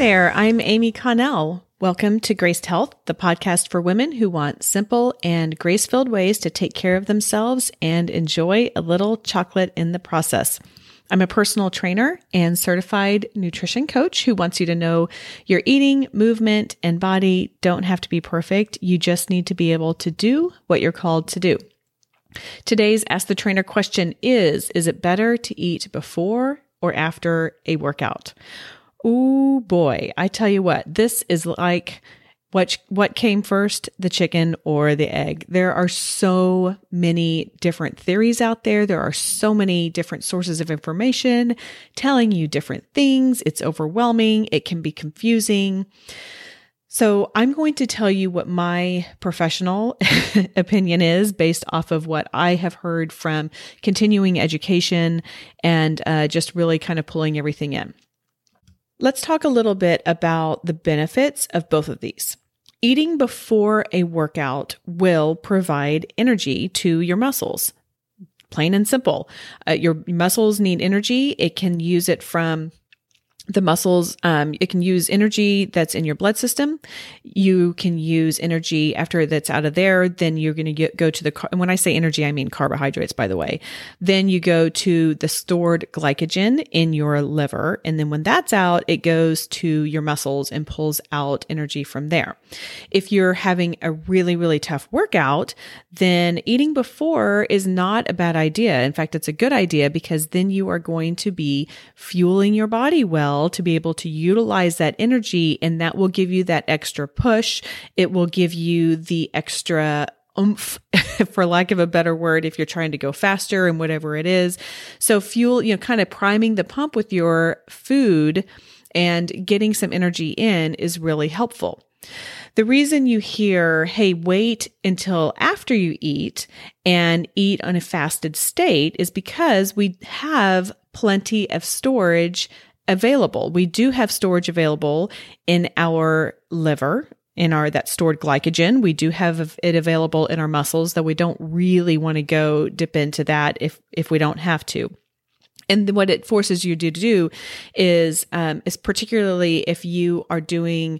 there, I'm Amy Connell. Welcome to Graced Health, the podcast for women who want simple and grace filled ways to take care of themselves and enjoy a little chocolate in the process. I'm a personal trainer and certified nutrition coach who wants you to know your eating, movement, and body don't have to be perfect. You just need to be able to do what you're called to do. Today's Ask the Trainer question is Is it better to eat before or after a workout? Oh boy, I tell you what, this is like what what came first, the chicken or the egg. There are so many different theories out there. There are so many different sources of information telling you different things. It's overwhelming, it can be confusing. So, I'm going to tell you what my professional opinion is based off of what I have heard from continuing education and uh, just really kind of pulling everything in. Let's talk a little bit about the benefits of both of these. Eating before a workout will provide energy to your muscles. Plain and simple. Uh, your muscles need energy. It can use it from the muscles um, it can use energy that's in your blood system. You can use energy after that's out of there then you're going to go to the car- and when i say energy i mean carbohydrates by the way. Then you go to the stored glycogen in your liver and then when that's out it goes to your muscles and pulls out energy from there. If you're having a really really tough workout then eating before is not a bad idea. In fact it's a good idea because then you are going to be fueling your body well well to be able to utilize that energy. And that will give you that extra push. It will give you the extra oomph, for lack of a better word, if you're trying to go faster and whatever it is. So fuel, you know, kind of priming the pump with your food and getting some energy in is really helpful. The reason you hear, hey, wait until after you eat and eat on a fasted state is because we have plenty of storage available. We do have storage available in our liver, in our that stored glycogen. We do have it available in our muscles, though we don't really want to go dip into that if if we don't have to. And what it forces you to do is, um, is particularly if you are doing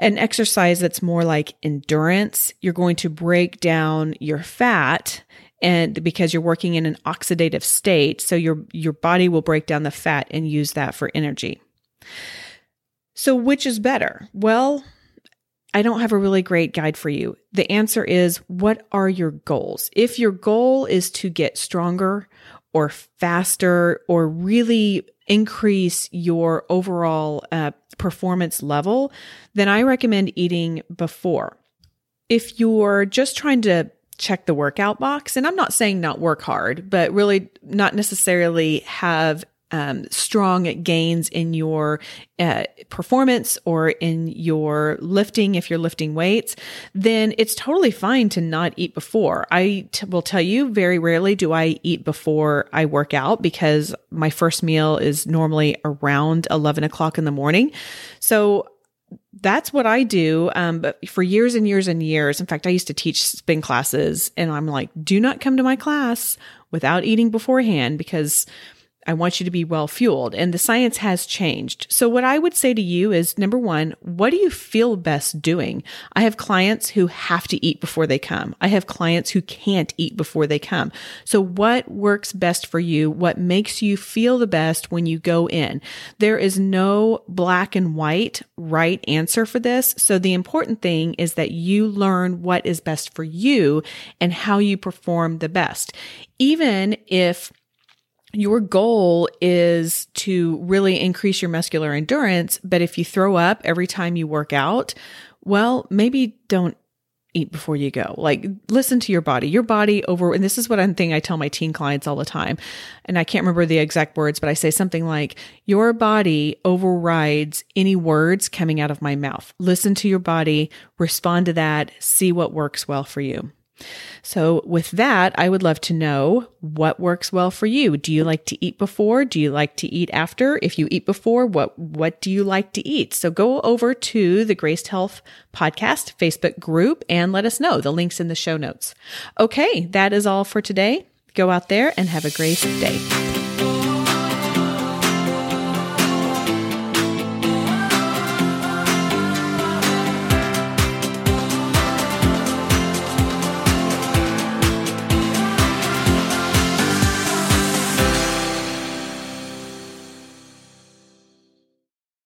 an exercise that's more like endurance, you're going to break down your fat and because you're working in an oxidative state so your your body will break down the fat and use that for energy so which is better well I don't have a really great guide for you. The answer is what are your goals? If your goal is to get stronger or faster or really increase your overall uh, performance level, then I recommend eating before. If you're just trying to check the workout box. And I'm not saying not work hard, but really not necessarily have um, strong gains in your uh, performance or in your lifting if you're lifting weights, then it's totally fine to not eat before. I t- will tell you very rarely do I eat before I work out because my first meal is normally around 11 o'clock in the morning. So that's what I do. Um, but for years and years and years, in fact, I used to teach spin classes and I'm like, do not come to my class without eating beforehand because I want you to be well fueled. And the science has changed. So what I would say to you is number one, what do you feel best doing? I have clients who have to eat before they come. I have clients who can't eat before they come. So what works best for you? What makes you feel the best when you go in? There is no black and white right answer for this. So the important thing is that you learn what is best for you and how you perform the best. Even if your goal is to really increase your muscular endurance. But if you throw up every time you work out, well, maybe don't eat before you go. Like listen to your body. Your body over and this is what I'm thing I tell my teen clients all the time. And I can't remember the exact words, but I say something like your body overrides any words coming out of my mouth. Listen to your body, respond to that, see what works well for you. So, with that, I would love to know what works well for you. Do you like to eat before? Do you like to eat after? If you eat before, what what do you like to eat? So, go over to the Graced Health Podcast Facebook group and let us know. The links in the show notes. Okay, that is all for today. Go out there and have a great day.